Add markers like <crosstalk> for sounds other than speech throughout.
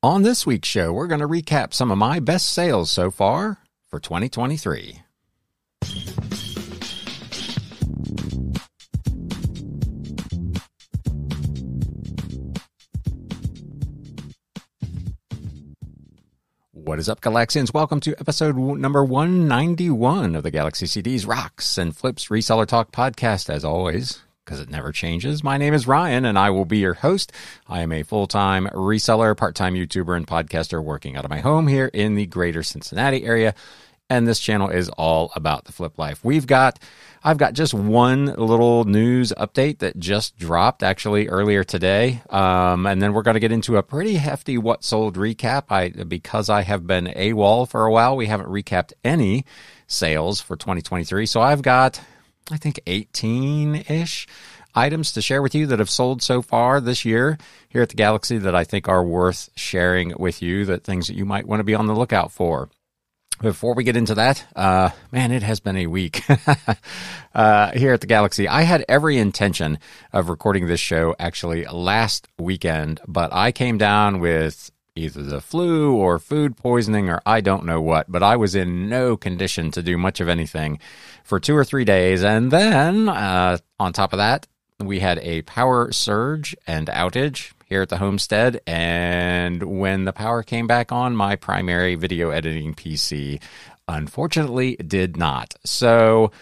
On this week's show, we're going to recap some of my best sales so far for 2023. What is up, Galaxians? Welcome to episode number 191 of the Galaxy CDs Rocks and Flips Reseller Talk podcast. As always, because it never changes. My name is Ryan and I will be your host. I am a full time reseller, part time YouTuber, and podcaster working out of my home here in the greater Cincinnati area. And this channel is all about the flip life. We've got, I've got just one little news update that just dropped actually earlier today. Um, and then we're going to get into a pretty hefty what sold recap. I, because I have been AWOL for a while, we haven't recapped any sales for 2023. So I've got, I think 18 ish items to share with you that have sold so far this year here at the Galaxy that I think are worth sharing with you, that things that you might want to be on the lookout for. Before we get into that, uh, man, it has been a week <laughs> uh, here at the Galaxy. I had every intention of recording this show actually last weekend, but I came down with either the flu or food poisoning or I don't know what, but I was in no condition to do much of anything for two or three days. And then, uh, on top of that, we had a power surge and outage here at the homestead. And when the power came back on, my primary video editing PC unfortunately did not. So,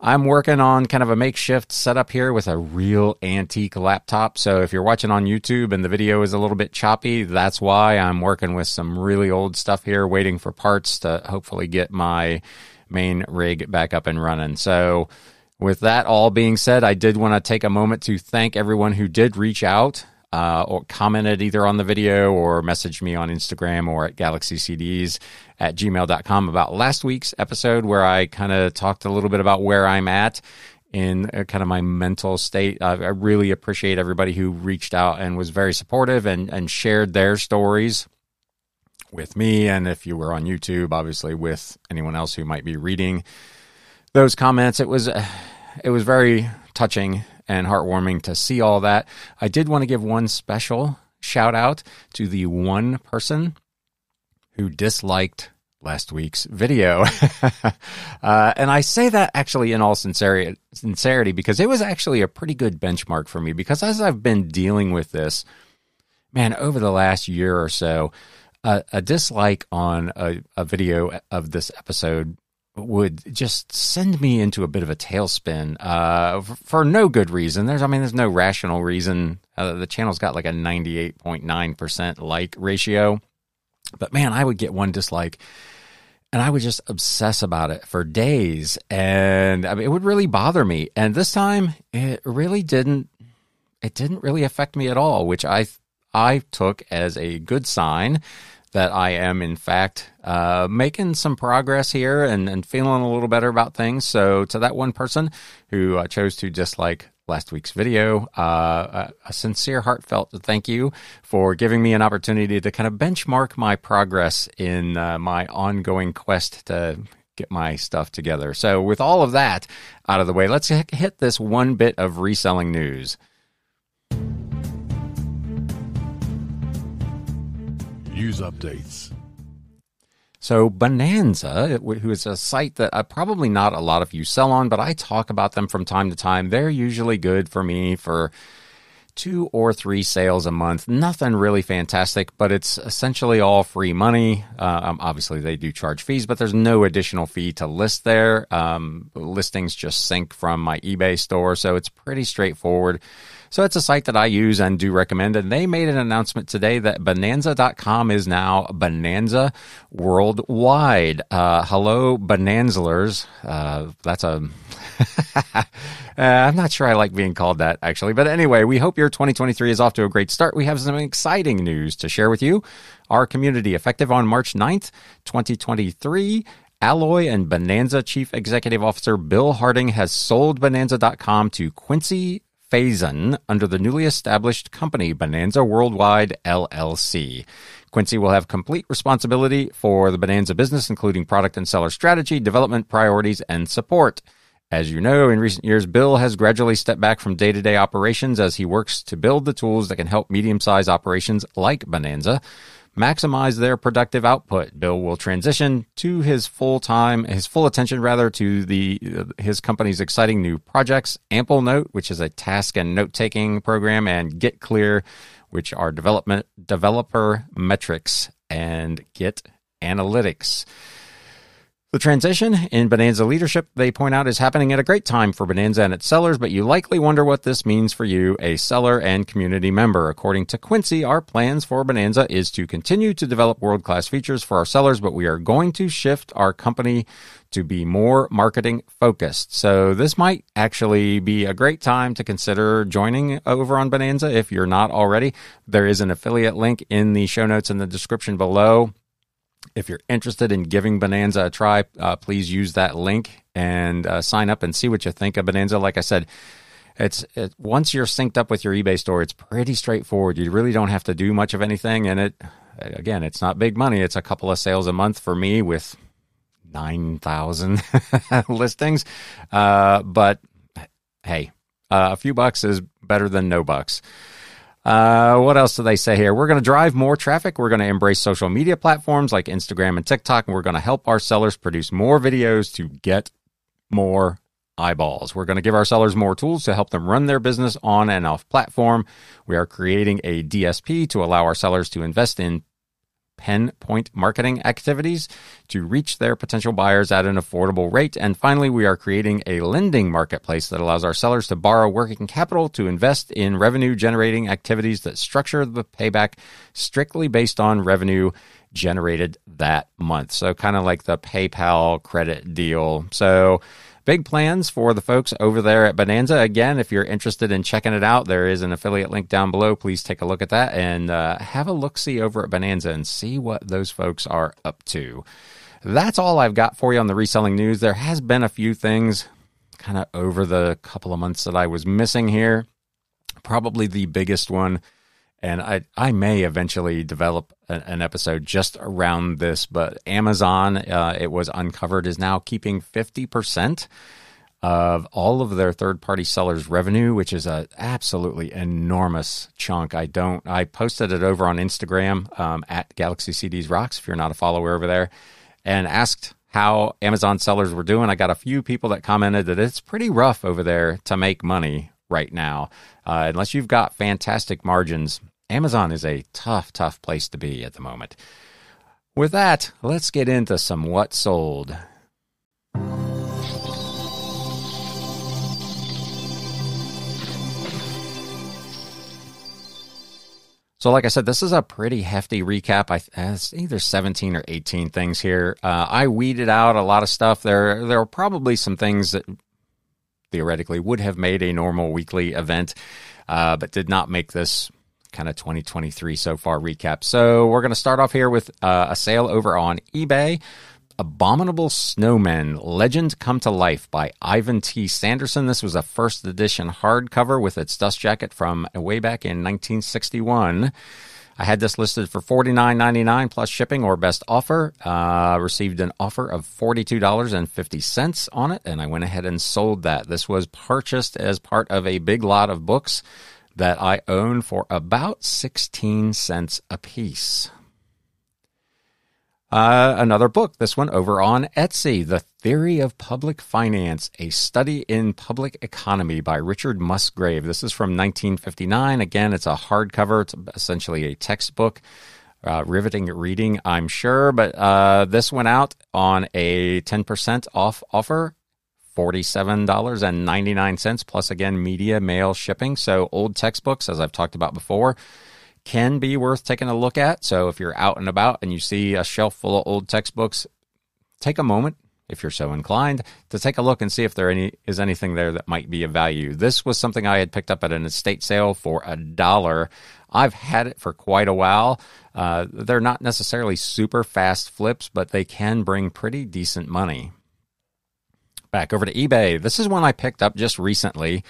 I'm working on kind of a makeshift setup here with a real antique laptop. So if you're watching on YouTube and the video is a little bit choppy, that's why I'm working with some really old stuff here, waiting for parts to hopefully get my main rig back up and running. So with that all being said, I did want to take a moment to thank everyone who did reach out uh, or commented either on the video or messaged me on Instagram or at galaxycds at gmail.com about last week's episode where I kind of talked a little bit about where I'm at in uh, kind of my mental state. I, I really appreciate everybody who reached out and was very supportive and, and shared their stories with me. And if you were on YouTube, obviously with anyone else who might be reading those comments, it was, uh, it was very touching and heartwarming to see all that. I did want to give one special shout out to the one person who disliked last week's video. <laughs> uh, and I say that actually in all sincerity, sincerity because it was actually a pretty good benchmark for me because as I've been dealing with this, man, over the last year or so, uh, a dislike on a, a video of this episode would just send me into a bit of a tailspin uh, for no good reason. There's, I mean, there's no rational reason. Uh, the channel's got like a 98.9% like ratio. But man, I would get one dislike and I would just obsess about it for days. And I mean, it would really bother me. And this time it really didn't, it didn't really affect me at all, which I, I took as a good sign that I am, in fact, uh, making some progress here and, and feeling a little better about things. So, to that one person who uh, chose to dislike last week's video, uh, a, sincere, heartfelt thank you for giving me an opportunity to kind of benchmark my progress in uh, my ongoing quest to get my stuff together. So, with all of that out of the way, let's hit this one bit of reselling news. News updates. So Bonanza, who is a site that uh, probably not a lot of you sell on, but I talk about them from time to time. They're usually good for me for two or three sales a month. Nothing really fantastic, but it's essentially all free money. Uh, um, obviously, they do charge fees, but there's no additional fee to list there. Um, listings just sync from my eBay store, so it's pretty straightforward. So it's a site that I use and do recommend. And they made an announcement today that bonanza.com is now Bonanza worldwide. Uh, hello, Bonanzlers. Uh, that's a. <laughs> uh, I'm not sure I like being called that actually. But anyway, we hope your 2023 is off to a great start. We have some exciting news to share with you. Our community, effective on March 9th, 2023, Alloy and Bonanza Chief Executive Officer Bill Harding has sold Bonanza.com to Quincy Faison under the newly established company Bonanza Worldwide LLC. Quincy will have complete responsibility for the Bonanza business, including product and seller strategy, development priorities, and support. As you know, in recent years, Bill has gradually stepped back from day to day operations as he works to build the tools that can help medium sized operations like Bonanza. Maximize their productive output. Bill will transition to his full time, his full attention rather to the uh, his company's exciting new projects, Amplenote, which is a task and note taking program, and GitClear, which are development developer metrics and Git analytics. The transition in Bonanza leadership, they point out, is happening at a great time for Bonanza and its sellers, but you likely wonder what this means for you, a seller and community member. According to Quincy, our plans for Bonanza is to continue to develop world class features for our sellers, but we are going to shift our company to be more marketing focused. So this might actually be a great time to consider joining over on Bonanza if you're not already. There is an affiliate link in the show notes in the description below if you're interested in giving Bonanza a try, uh, please use that link and uh, sign up and see what you think of Bonanza. Like I said, it's it, once you're synced up with your eBay store, it's pretty straightforward. You really don't have to do much of anything, and it again, it's not big money. It's a couple of sales a month for me with nine thousand <laughs> listings, uh, but hey, uh, a few bucks is better than no bucks. Uh, what else do they say here? We're going to drive more traffic. We're going to embrace social media platforms like Instagram and TikTok, and we're going to help our sellers produce more videos to get more eyeballs. We're going to give our sellers more tools to help them run their business on and off platform. We are creating a DSP to allow our sellers to invest in pen point marketing activities to reach their potential buyers at an affordable rate. And finally, we are creating a lending marketplace that allows our sellers to borrow working capital to invest in revenue generating activities that structure the payback strictly based on revenue generated that month. So kind of like the PayPal credit deal. So big plans for the folks over there at Bonanza. Again, if you're interested in checking it out, there is an affiliate link down below. Please take a look at that and uh, have a look see over at Bonanza and see what those folks are up to. That's all I've got for you on the reselling news. There has been a few things kind of over the couple of months that I was missing here. Probably the biggest one and I I may eventually develop an episode just around this, but Amazon, uh, it was uncovered, is now keeping fifty percent of all of their third party sellers' revenue, which is a absolutely enormous chunk. I don't. I posted it over on Instagram um, at Galaxy CDs Rocks. If you're not a follower over there, and asked how Amazon sellers were doing. I got a few people that commented that it's pretty rough over there to make money right now. Uh, unless you've got fantastic margins, Amazon is a tough, tough place to be at the moment. With that, let's get into some what sold. So, like I said, this is a pretty hefty recap. I it's either 17 or 18 things here. Uh, I weeded out a lot of stuff. There, there are probably some things that theoretically would have made a normal weekly event, uh, but did not make this kind of 2023 so far recap. So we're going to start off here with uh, a sale over on eBay. Abominable Snowmen Legend Come to Life by Ivan T. Sanderson. This was a first edition hardcover with its dust jacket from way back in 1961. I had this listed for $49.99 plus shipping or best offer. Uh, received an offer of $42.50 on it, and I went ahead and sold that. This was purchased as part of a big lot of books that I own for about 16 cents a piece. Uh, another book, this one over on Etsy, The Theory of Public Finance, a study in public economy by Richard Musgrave. This is from 1959. Again, it's a hardcover, it's essentially a textbook. Uh, riveting reading, I'm sure, but uh, this went out on a 10% off offer $47.99 plus again media mail shipping. So old textbooks, as I've talked about before, can be worth taking a look at. So if you're out and about and you see a shelf full of old textbooks, take a moment if you're so inclined to take a look and see if there any, is anything there that might be of value. This was something I had picked up at an estate sale for a dollar. I've had it for quite a while. Uh, they're not necessarily super fast flips, but they can bring pretty decent money. Back over to eBay. This is one I picked up just recently.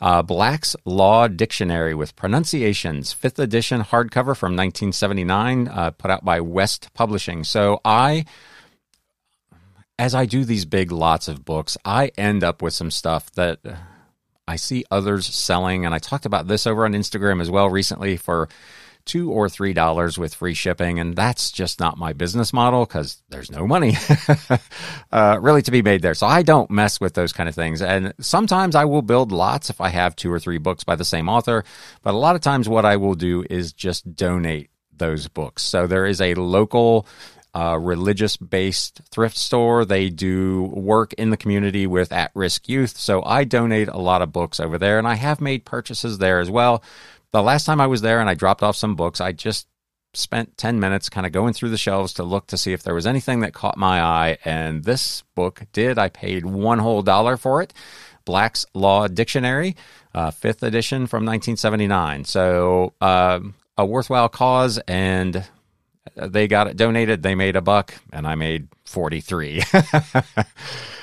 Uh, Black's Law Dictionary with Pronunciations, fifth edition hardcover from 1979, uh, put out by West Publishing. So I, as I do these big lots of books, I end up with some stuff that I see others selling. And I talked about this over on Instagram as well recently for two or three dollars with free shipping, and that's just not my business model because there's no money <laughs> uh, really to be made there. So I don't mess with those kind of things. And sometimes I will build lots if I have two or three books by the same author, but a lot of times what I will do is just donate those books. So there is a local uh, religious based thrift store. They do work in the community with at risk youth. So I donate a lot of books over there, and I have made purchases there as well. The last time I was there and I dropped off some books, I just spent 10 minutes kind of going through the shelves to look to see if there was anything that caught my eye. And this book did. I paid one whole dollar for it Black's Law Dictionary, uh, fifth edition from 1979. So, uh, a worthwhile cause, and they got it donated. They made a buck, and I made 43. <laughs>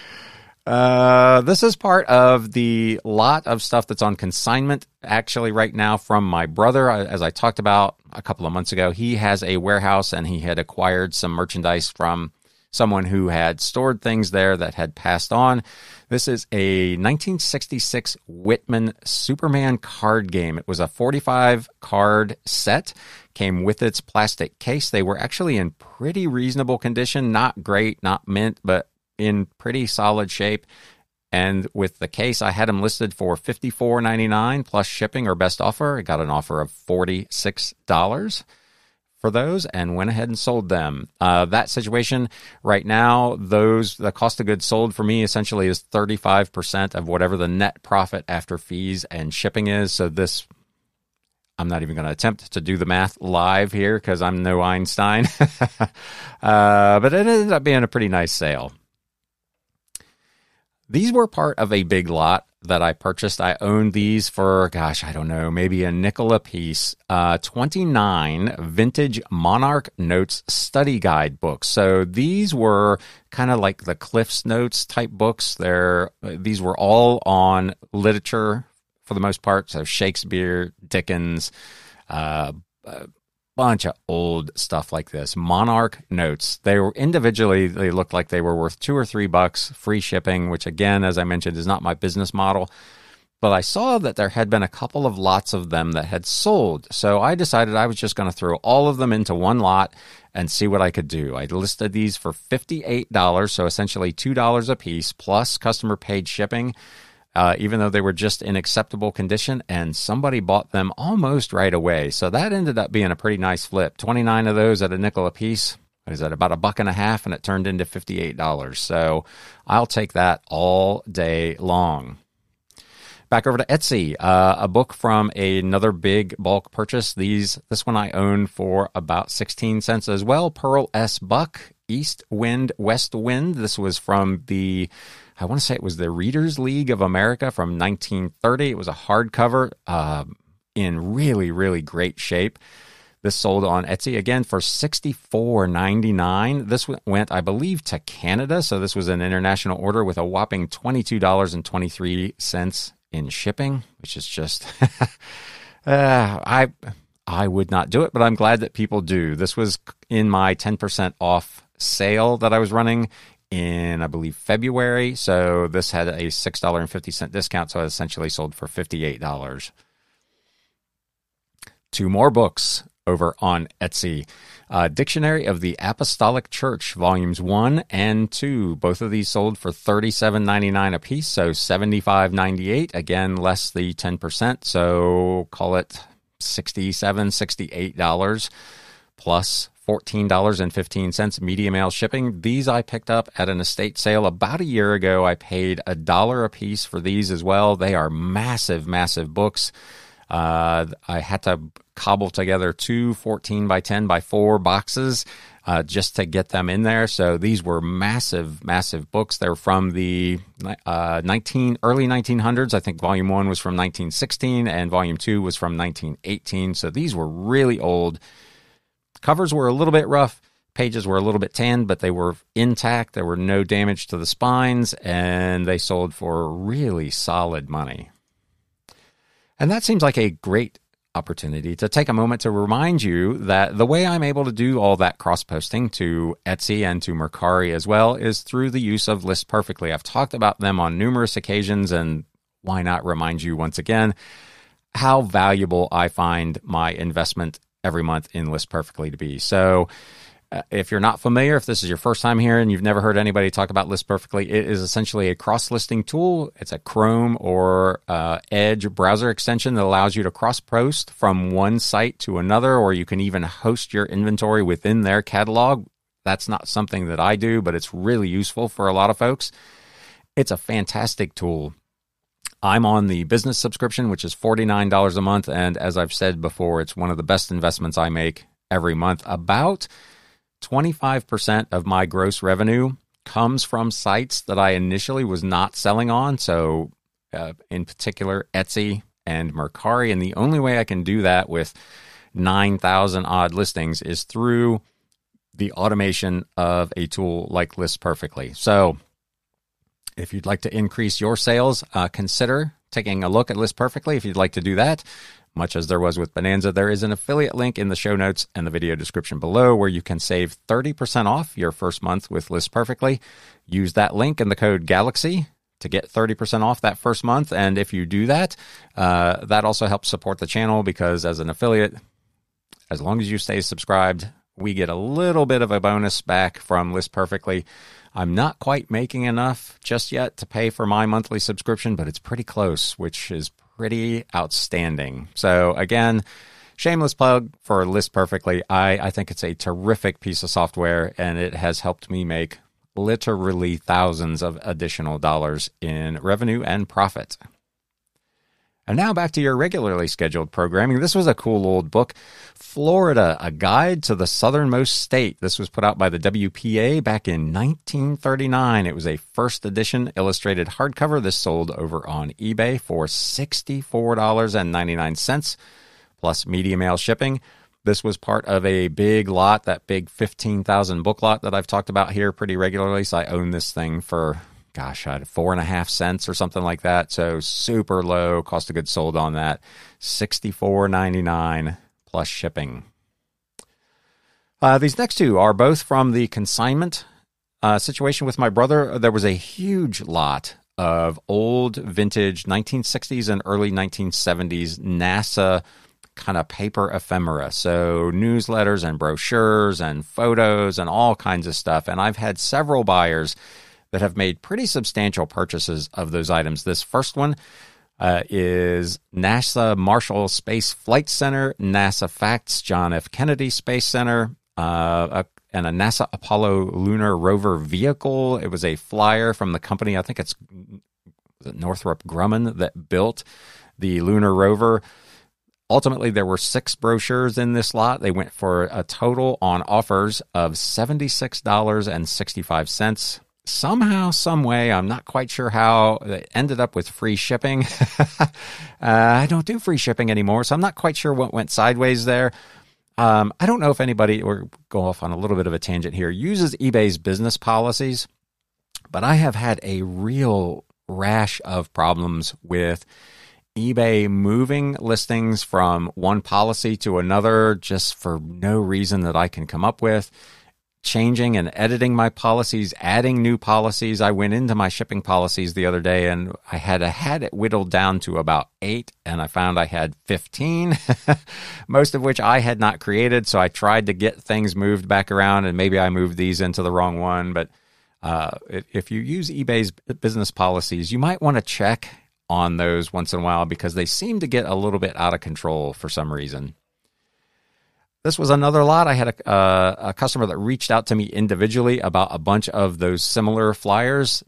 Uh, this is part of the lot of stuff that's on consignment actually right now from my brother. As I talked about a couple of months ago, he has a warehouse and he had acquired some merchandise from someone who had stored things there that had passed on. This is a 1966 Whitman Superman card game. It was a 45 card set, came with its plastic case. They were actually in pretty reasonable condition, not great, not mint, but in pretty solid shape. And with the case, I had them listed for $54.99 plus shipping or best offer. I got an offer of $46 for those and went ahead and sold them. Uh, that situation right now, those the cost of goods sold for me essentially is 35% of whatever the net profit after fees and shipping is. So this I'm not even going to attempt to do the math live here because I'm no Einstein. <laughs> uh, but it ended up being a pretty nice sale. These were part of a big lot that I purchased. I owned these for, gosh, I don't know, maybe a nickel a piece. Uh, 29 vintage Monarch Notes study guide books. So these were kind of like the Cliff's Notes type books. They're, these were all on literature for the most part. So Shakespeare, Dickens, uh, uh bunch of old stuff like this. Monarch notes. They were individually, they looked like they were worth two or three bucks, free shipping, which again, as I mentioned, is not my business model. But I saw that there had been a couple of lots of them that had sold. So I decided I was just going to throw all of them into one lot and see what I could do. I listed these for $58, so essentially $2 a piece plus customer paid shipping uh, even though they were just in acceptable condition, and somebody bought them almost right away. So that ended up being a pretty nice flip. 29 of those at a nickel a piece. What is that? About a buck and a half, and it turned into $58. So I'll take that all day long. Back over to Etsy, uh, a book from another big bulk purchase. These, this one I own for about 16 cents as well. Pearl S. Buck, East Wind, West Wind. This was from the I want to say it was the Readers League of America from 1930. It was a hardcover uh, in really, really great shape. This sold on Etsy again for $64.99. This went, I believe, to Canada. So this was an international order with a whopping $22.23 in shipping, which is just, <laughs> uh, I, I would not do it, but I'm glad that people do. This was in my 10% off sale that I was running in, I believe, February. So this had a $6.50 discount. So it essentially sold for $58. Two more books over on Etsy. Uh, Dictionary of the Apostolic Church, volumes one and two. Both of these sold for $37.99 a piece, so $75.98. Again, less the 10%, so call it $67, $68 plus $14.15 media mail shipping. These I picked up at an estate sale about a year ago. I paid a dollar a piece for these as well. They are massive, massive books. Uh, I had to cobble together two 14 by 10 by 4 boxes uh, just to get them in there. So these were massive, massive books. They're from the uh, 19 early 1900s. I think volume one was from 1916 and volume two was from 1918. So these were really old Covers were a little bit rough. Pages were a little bit tanned, but they were intact. There were no damage to the spines, and they sold for really solid money. And that seems like a great opportunity to take a moment to remind you that the way I'm able to do all that cross posting to Etsy and to Mercari as well is through the use of List Perfectly. I've talked about them on numerous occasions, and why not remind you once again how valuable I find my investment every month in List Perfectly to be. So, uh, if you're not familiar, if this is your first time here and you've never heard anybody talk about List Perfectly, it is essentially a cross listing tool. It's a Chrome or uh, Edge browser extension that allows you to cross post from one site to another, or you can even host your inventory within their catalog. That's not something that I do, but it's really useful for a lot of folks. It's a fantastic tool. I'm on the business subscription, which is $49 a month. And as I've said before, it's one of the best investments I make every month. About 25% of my gross revenue comes from sites that I initially was not selling on. So, uh, in particular, Etsy and Mercari. And the only way I can do that with 9,000 odd listings is through the automation of a tool like List Perfectly. So, if you'd like to increase your sales, uh, consider taking a look at List Perfectly. If you'd like to do that, much as there was with Bonanza, there is an affiliate link in the show notes and the video description below where you can save 30% off your first month with List Perfectly. Use that link and the code GALAXY to get 30% off that first month. And if you do that, uh, that also helps support the channel because as an affiliate, as long as you stay subscribed, we get a little bit of a bonus back from List Perfectly. I'm not quite making enough just yet to pay for my monthly subscription, but it's pretty close, which is pretty outstanding. So again, shameless plug for List Perfectly. I, I think it's a terrific piece of software and it has helped me make literally thousands of additional dollars in revenue and profit. And now back to your regularly scheduled programming. This was a cool old book, Florida, A Guide to the Southernmost State. This was put out by the WPA back in 1939. It was a first edition illustrated hardcover. This sold over on eBay for $64.99 plus media mail shipping. This was part of a big lot, that big 15,000 book lot that I've talked about here pretty regularly. So I own this thing for gosh, I had four and a half cents or something like that. So super low cost of goods sold on that. Sixty four ninety nine plus shipping. Uh, these next two are both from the consignment uh, situation with my brother. There was a huge lot of old vintage 1960s and early 1970s NASA kind of paper ephemera. So newsletters and brochures and photos and all kinds of stuff. And I've had several buyers that have made pretty substantial purchases of those items. This first one uh, is NASA Marshall Space Flight Center, NASA Facts John F. Kennedy Space Center, uh, a, and a NASA Apollo lunar rover vehicle. It was a flyer from the company, I think it's Northrop Grumman, that built the lunar rover. Ultimately, there were six brochures in this lot. They went for a total on offers of $76.65 somehow, some way, I'm not quite sure how, it ended up with free shipping. <laughs> uh, I don't do free shipping anymore, so I'm not quite sure what went sideways there. Um, I don't know if anybody, or go off on a little bit of a tangent here, uses eBay's business policies, but I have had a real rash of problems with eBay moving listings from one policy to another just for no reason that I can come up with changing and editing my policies, adding new policies. I went into my shipping policies the other day and I had a, had it whittled down to about eight and I found I had 15, <laughs> most of which I had not created. So I tried to get things moved back around and maybe I moved these into the wrong one. But uh, if you use eBay's business policies, you might want to check on those once in a while because they seem to get a little bit out of control for some reason. This was another lot. I had a, uh, a customer that reached out to me individually about a bunch of those similar flyers.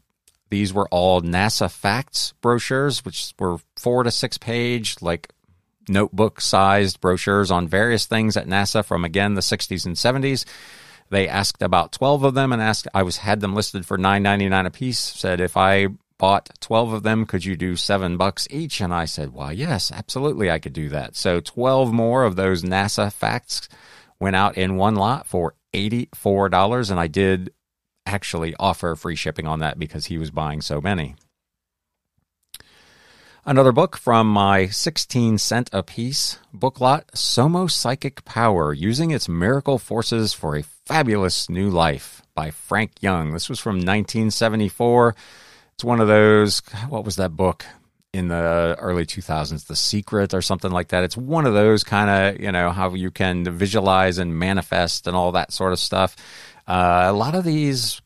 These were all NASA facts brochures, which were four to six page, like notebook sized brochures on various things at NASA from again the 60s and 70s. They asked about 12 of them and asked I was had them listed for 9.99 a piece. Said if I bought 12 of them. Could you do seven bucks each? And I said, Why, yes, absolutely, I could do that. So 12 more of those NASA facts went out in one lot for $84. And I did actually offer free shipping on that because he was buying so many. Another book from my 16 cent a piece book lot, Somo Psychic Power Using Its Miracle Forces for a Fabulous New Life by Frank Young. This was from 1974. It's one of those, what was that book? in the early 2000s, The Secret or something like that. It's one of those kind of, you know, how you can visualize and manifest and all that sort of stuff. Uh, a lot of these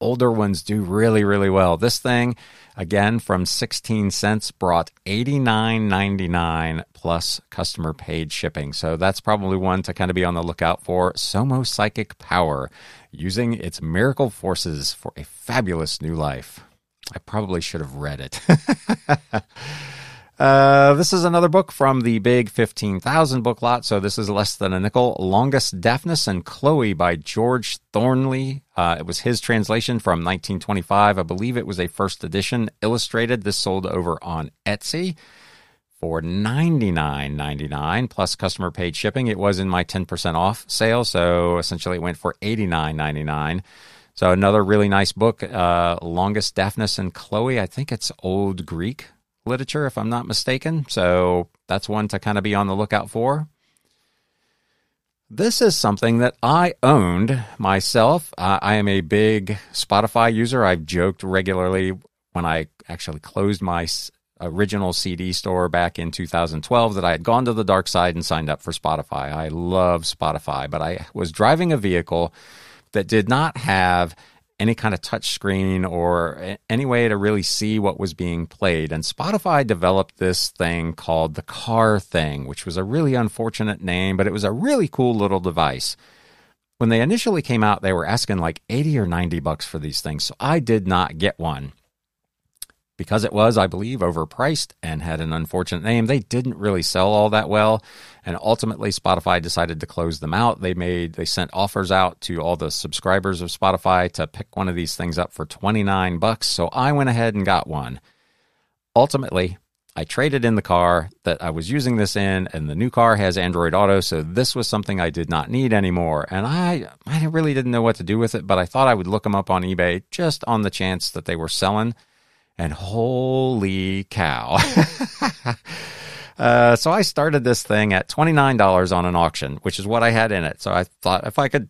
older ones do really, really well. This thing, again, from 16 cents, brought 89.99 plus customer paid shipping. So that's probably one to kind of be on the lookout for. Somo Psychic Power, using its miracle forces for a fabulous new life. I probably should have read it. <laughs> uh, this is another book from the big 15,000 book lot, so this is less than a nickel. Longus Daphnis and Chloe by George Thornley. Uh, it was his translation from 1925. I believe it was a first edition illustrated. This sold over on Etsy for $99.99 plus customer paid shipping. It was in my 10% off sale, so essentially it went for $89.99. So another really nice book, uh, Longus Daphnis and Chloe. I think it's Old Greek literature, if I'm not mistaken. So that's one to kind of be on the lookout for. This is something that I owned myself. Uh, I am a big Spotify user. I've joked regularly when I actually closed my original CD store back in 2012 that I had gone to the dark side and signed up for Spotify. I love Spotify, but I was driving a vehicle that did not have any kind of touch screen or any way to really see what was being played. And Spotify developed this thing called the Car Thing, which was a really unfortunate name, but it was a really cool little device. When they initially came out, they were asking like 80 or 90 bucks for these things. So I did not get one because it was, I believe, overpriced and had an unfortunate name, they didn't really sell all that well. And ultimately, Spotify decided to close them out. They made they sent offers out to all the subscribers of Spotify to pick one of these things up for 29 bucks. So I went ahead and got one. Ultimately, I traded in the car that I was using this in, and the new car has Android Auto, so this was something I did not need anymore. And I, I really didn't know what to do with it, but I thought I would look them up on eBay just on the chance that they were selling and holy cow. <laughs> uh, so I started this thing at $29 on an auction, which is what I had in it. So I thought if I could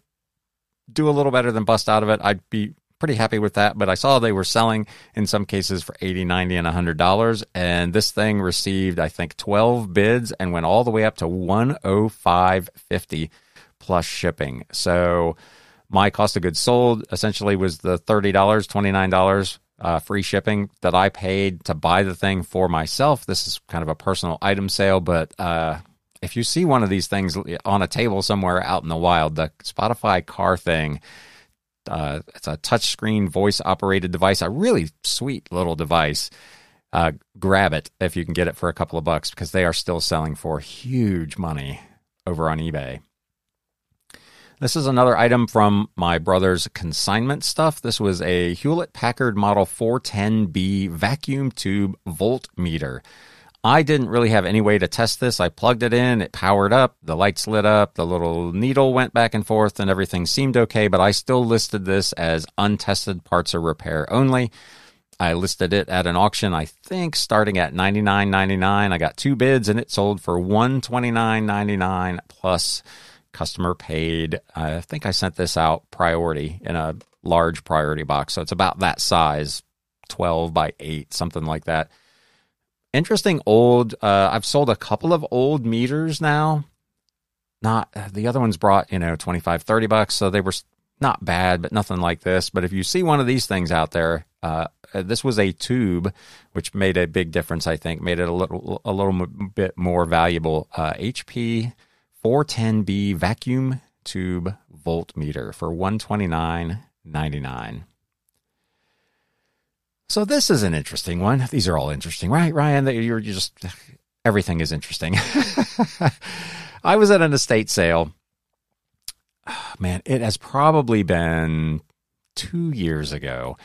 do a little better than bust out of it, I'd be pretty happy with that. But I saw they were selling in some cases for 80 90 and $100. And this thing received, I think, 12 bids and went all the way up to 105.50 plus shipping. So my cost of goods sold essentially was the $30, $29 uh, free shipping that I paid to buy the thing for myself. This is kind of a personal item sale, but uh, if you see one of these things on a table somewhere out in the wild, the Spotify car thing, uh, it's a touchscreen voice operated device, a really sweet little device. Uh, grab it if you can get it for a couple of bucks because they are still selling for huge money over on eBay. This is another item from my brother's consignment stuff. This was a Hewlett Packard Model 410B vacuum tube voltmeter. I didn't really have any way to test this. I plugged it in, it powered up, the lights lit up, the little needle went back and forth, and everything seemed okay, but I still listed this as untested parts of repair only. I listed it at an auction, I think starting at $99.99. I got two bids and it sold for $129.99 plus customer paid. I think I sent this out priority in a large priority box. So it's about that size, 12 by 8, something like that. Interesting old, uh, I've sold a couple of old meters now. Not the other ones brought, you know, 25, 30 bucks. So they were not bad, but nothing like this. But if you see one of these things out there, uh, this was a tube, which made a big difference. I think made it a little a little bit more valuable. Uh, HP 410B vacuum tube voltmeter for 129.99. So this is an interesting one. These are all interesting, right, Ryan? You're just everything is interesting. <laughs> I was at an estate sale. Oh, man, it has probably been two years ago.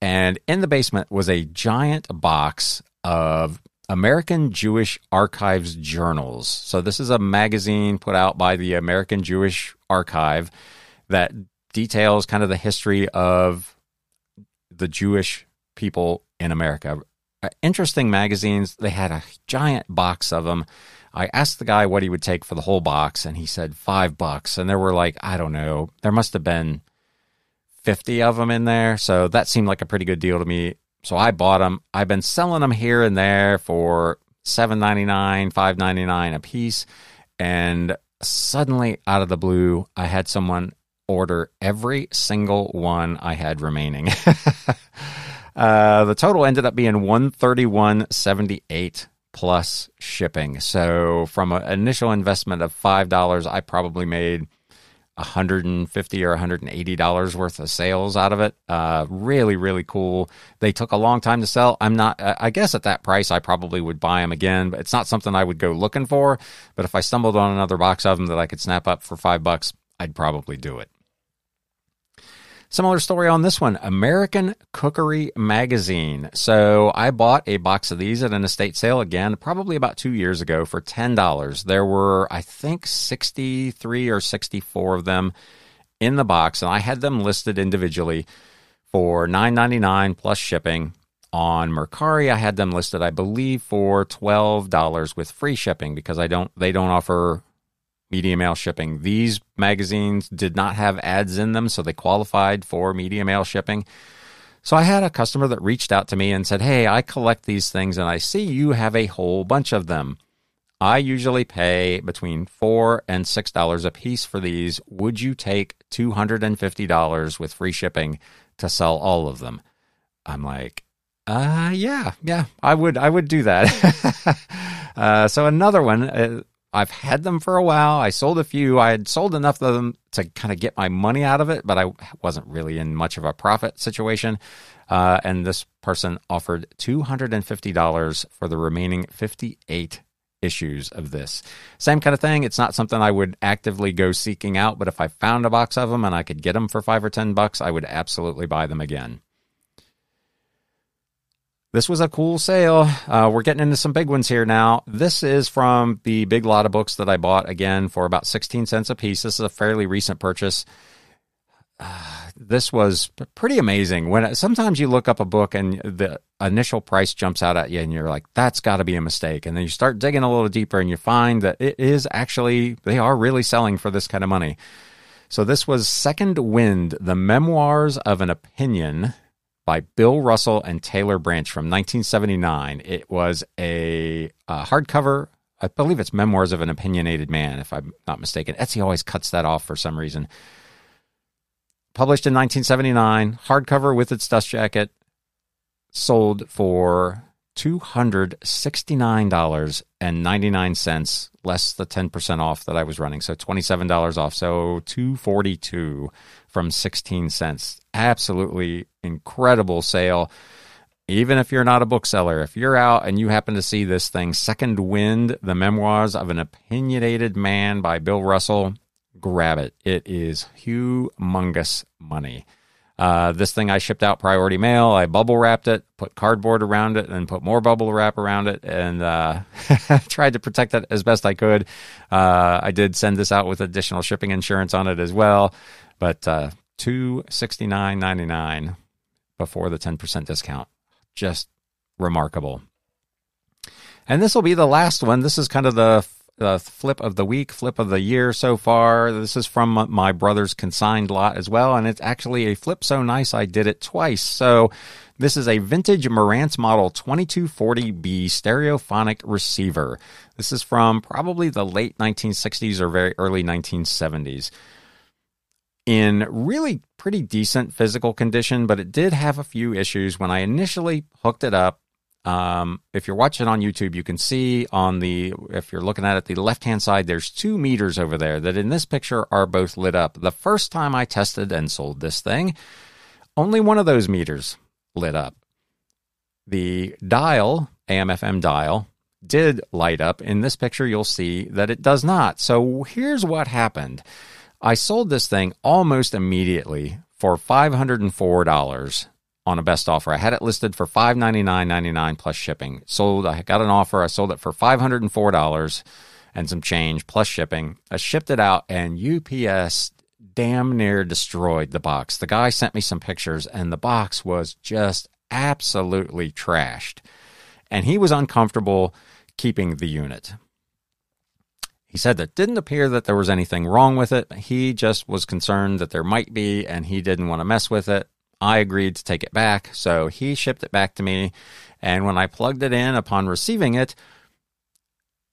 And in the basement was a giant box of American Jewish Archives Journals. So, this is a magazine put out by the American Jewish Archive that details kind of the history of the Jewish people in America. Uh, interesting magazines. They had a giant box of them. I asked the guy what he would take for the whole box, and he said five bucks. And there were like, I don't know, there must have been 50 of them in there. So that seemed like a pretty good deal to me So I bought them. I've been selling them here and there for seven ninety nine, five ninety nine a piece, and suddenly out of the blue, I had someone order every single one I had remaining. <laughs> uh, the total ended up being one thirty one seventy eight plus shipping. So from an initial investment of five dollars, I probably made 150 or 180 dollars worth of sales out of it. Uh, really, really cool. They took a long time to sell. I'm not. I guess at that price, I probably would buy them again, but it's not something I would go looking for. But if I stumbled on another box of them that I could snap up for five bucks, I'd probably do it. Similar story on this one American Cookery Magazine. So I bought a box of these at an estate sale again, probably about two years ago for $10. There were, I think, 63 or 64 of them in the box, and I had them listed individually for $9.99 plus shipping. On Mercari, I had them listed, I believe, for twelve dollars with free shipping because I don't they don't offer media mail shipping. These magazines did not have ads in them, so they qualified for media mail shipping. So I had a customer that reached out to me and said, Hey, I collect these things and I see you have a whole bunch of them. I usually pay between four and six dollars a piece for these. Would you take two hundred and fifty dollars with free shipping to sell all of them? I'm like, uh, yeah, yeah, I would, I would do that. <laughs> uh, so another one, uh, I've had them for a while. I sold a few. I had sold enough of them to kind of get my money out of it, but I wasn't really in much of a profit situation. Uh, and this person offered $250 for the remaining 58 issues of this. Same kind of thing. It's not something I would actively go seeking out, but if I found a box of them and I could get them for five or 10 bucks, I would absolutely buy them again this was a cool sale. Uh, we're getting into some big ones here now. This is from the big lot of books that I bought again for about 16 cents a piece. This is a fairly recent purchase. Uh, this was pretty amazing. When sometimes you look up a book and the initial price jumps out at you, and you're like, "That's got to be a mistake." And then you start digging a little deeper, and you find that it is actually they are really selling for this kind of money. So this was Second Wind: The Memoirs of an Opinion by Bill Russell and Taylor Branch from 1979. It was a, a hardcover. I believe it's Memoirs of an Opinionated Man, if I'm not mistaken. Etsy always cuts that off for some reason. Published in 1979, hardcover with its dust jacket, sold for $269.99 less the 10% off that I was running. So $27 off. So 242 from 16 cents. Absolutely incredible sale. Even if you're not a bookseller, if you're out and you happen to see this thing, Second Wind, The Memoirs of an Opinionated Man by Bill Russell, grab it. It is humongous money. Uh, this thing I shipped out priority mail. I bubble wrapped it, put cardboard around it, and put more bubble wrap around it, and uh, <laughs> tried to protect it as best I could. Uh, I did send this out with additional shipping insurance on it as well, but uh, two sixty nine ninety nine before the ten percent discount, just remarkable. And this will be the last one. This is kind of the the flip of the week, flip of the year so far. This is from my brother's consigned lot as well, and it's actually a flip so nice I did it twice. So this is a vintage Marantz model 2240B stereophonic receiver. This is from probably the late 1960s or very early 1970s. In really pretty decent physical condition, but it did have a few issues when I initially hooked it up um, if you're watching on YouTube, you can see on the, if you're looking at it, the left hand side, there's two meters over there that in this picture are both lit up. The first time I tested and sold this thing, only one of those meters lit up. The dial, AM FM dial, did light up. In this picture, you'll see that it does not. So here's what happened I sold this thing almost immediately for $504 on a best offer. I had it listed for five ninety nine ninety nine plus shipping. Sold. I got an offer. I sold it for five hundred and four dollars and some change plus shipping. I shipped it out, and UPS damn near destroyed the box. The guy sent me some pictures, and the box was just absolutely trashed. And he was uncomfortable keeping the unit. He said that didn't appear that there was anything wrong with it. He just was concerned that there might be, and he didn't want to mess with it. I agreed to take it back. So he shipped it back to me. And when I plugged it in upon receiving it,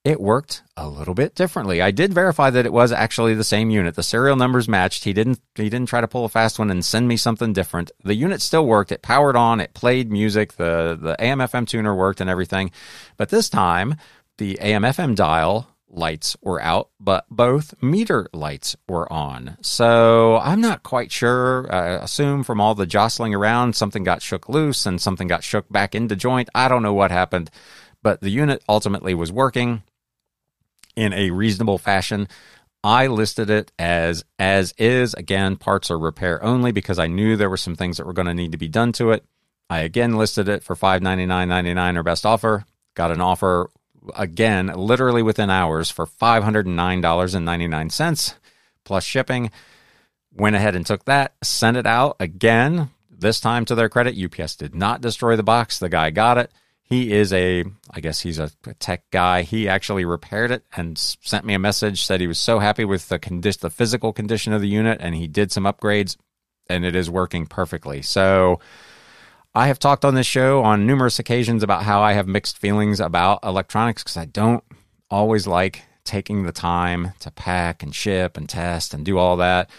it worked a little bit differently. I did verify that it was actually the same unit. The serial numbers matched. He didn't he didn't try to pull a fast one and send me something different. The unit still worked. It powered on, it played music, the the AM FM tuner worked and everything. But this time, the AM FM dial lights were out, but both meter lights were on. So I'm not quite sure. I assume from all the jostling around, something got shook loose and something got shook back into joint. I don't know what happened, but the unit ultimately was working in a reasonable fashion. I listed it as as is. Again, parts are repair only because I knew there were some things that were going to need to be done to it. I again listed it for five ninety nine ninety nine or best offer. Got an offer again, literally within hours for five hundred and nine dollars and ninety nine cents plus shipping. Went ahead and took that, sent it out again. This time, to their credit, UPS did not destroy the box. The guy got it he is a i guess he's a tech guy he actually repaired it and sent me a message said he was so happy with the condition the physical condition of the unit and he did some upgrades and it is working perfectly so i have talked on this show on numerous occasions about how i have mixed feelings about electronics because i don't always like taking the time to pack and ship and test and do all that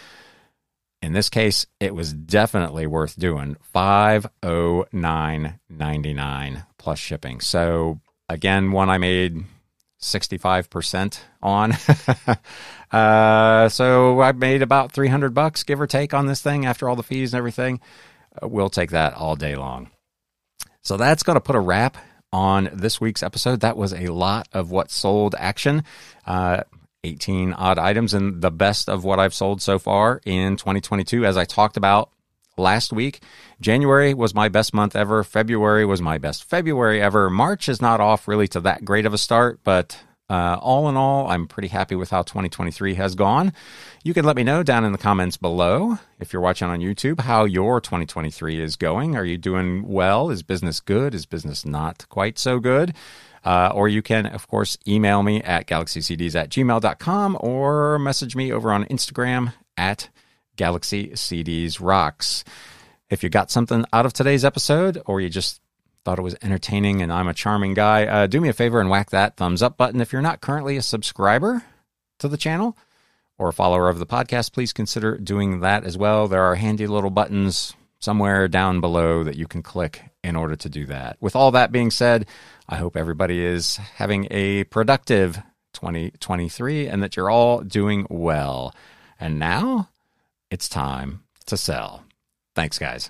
in this case, it was definitely worth doing. Five oh nine ninety nine plus shipping. So again, one I made sixty five percent on. <laughs> uh, so I made about three hundred bucks, give or take, on this thing after all the fees and everything. Uh, we'll take that all day long. So that's going to put a wrap on this week's episode. That was a lot of what sold action. Uh, 18 odd items and the best of what I've sold so far in 2022. As I talked about last week, January was my best month ever. February was my best February ever. March is not off really to that great of a start, but uh, all in all, I'm pretty happy with how 2023 has gone. You can let me know down in the comments below if you're watching on YouTube how your 2023 is going. Are you doing well? Is business good? Is business not quite so good? Uh, or you can, of course, email me at galaxycds at gmail.com or message me over on Instagram at galaxycdsrocks. If you got something out of today's episode or you just thought it was entertaining and I'm a charming guy, uh, do me a favor and whack that thumbs up button. If you're not currently a subscriber to the channel or a follower of the podcast, please consider doing that as well. There are handy little buttons somewhere down below that you can click in order to do that. With all that being said, I hope everybody is having a productive 2023 and that you're all doing well. And now it's time to sell. Thanks, guys.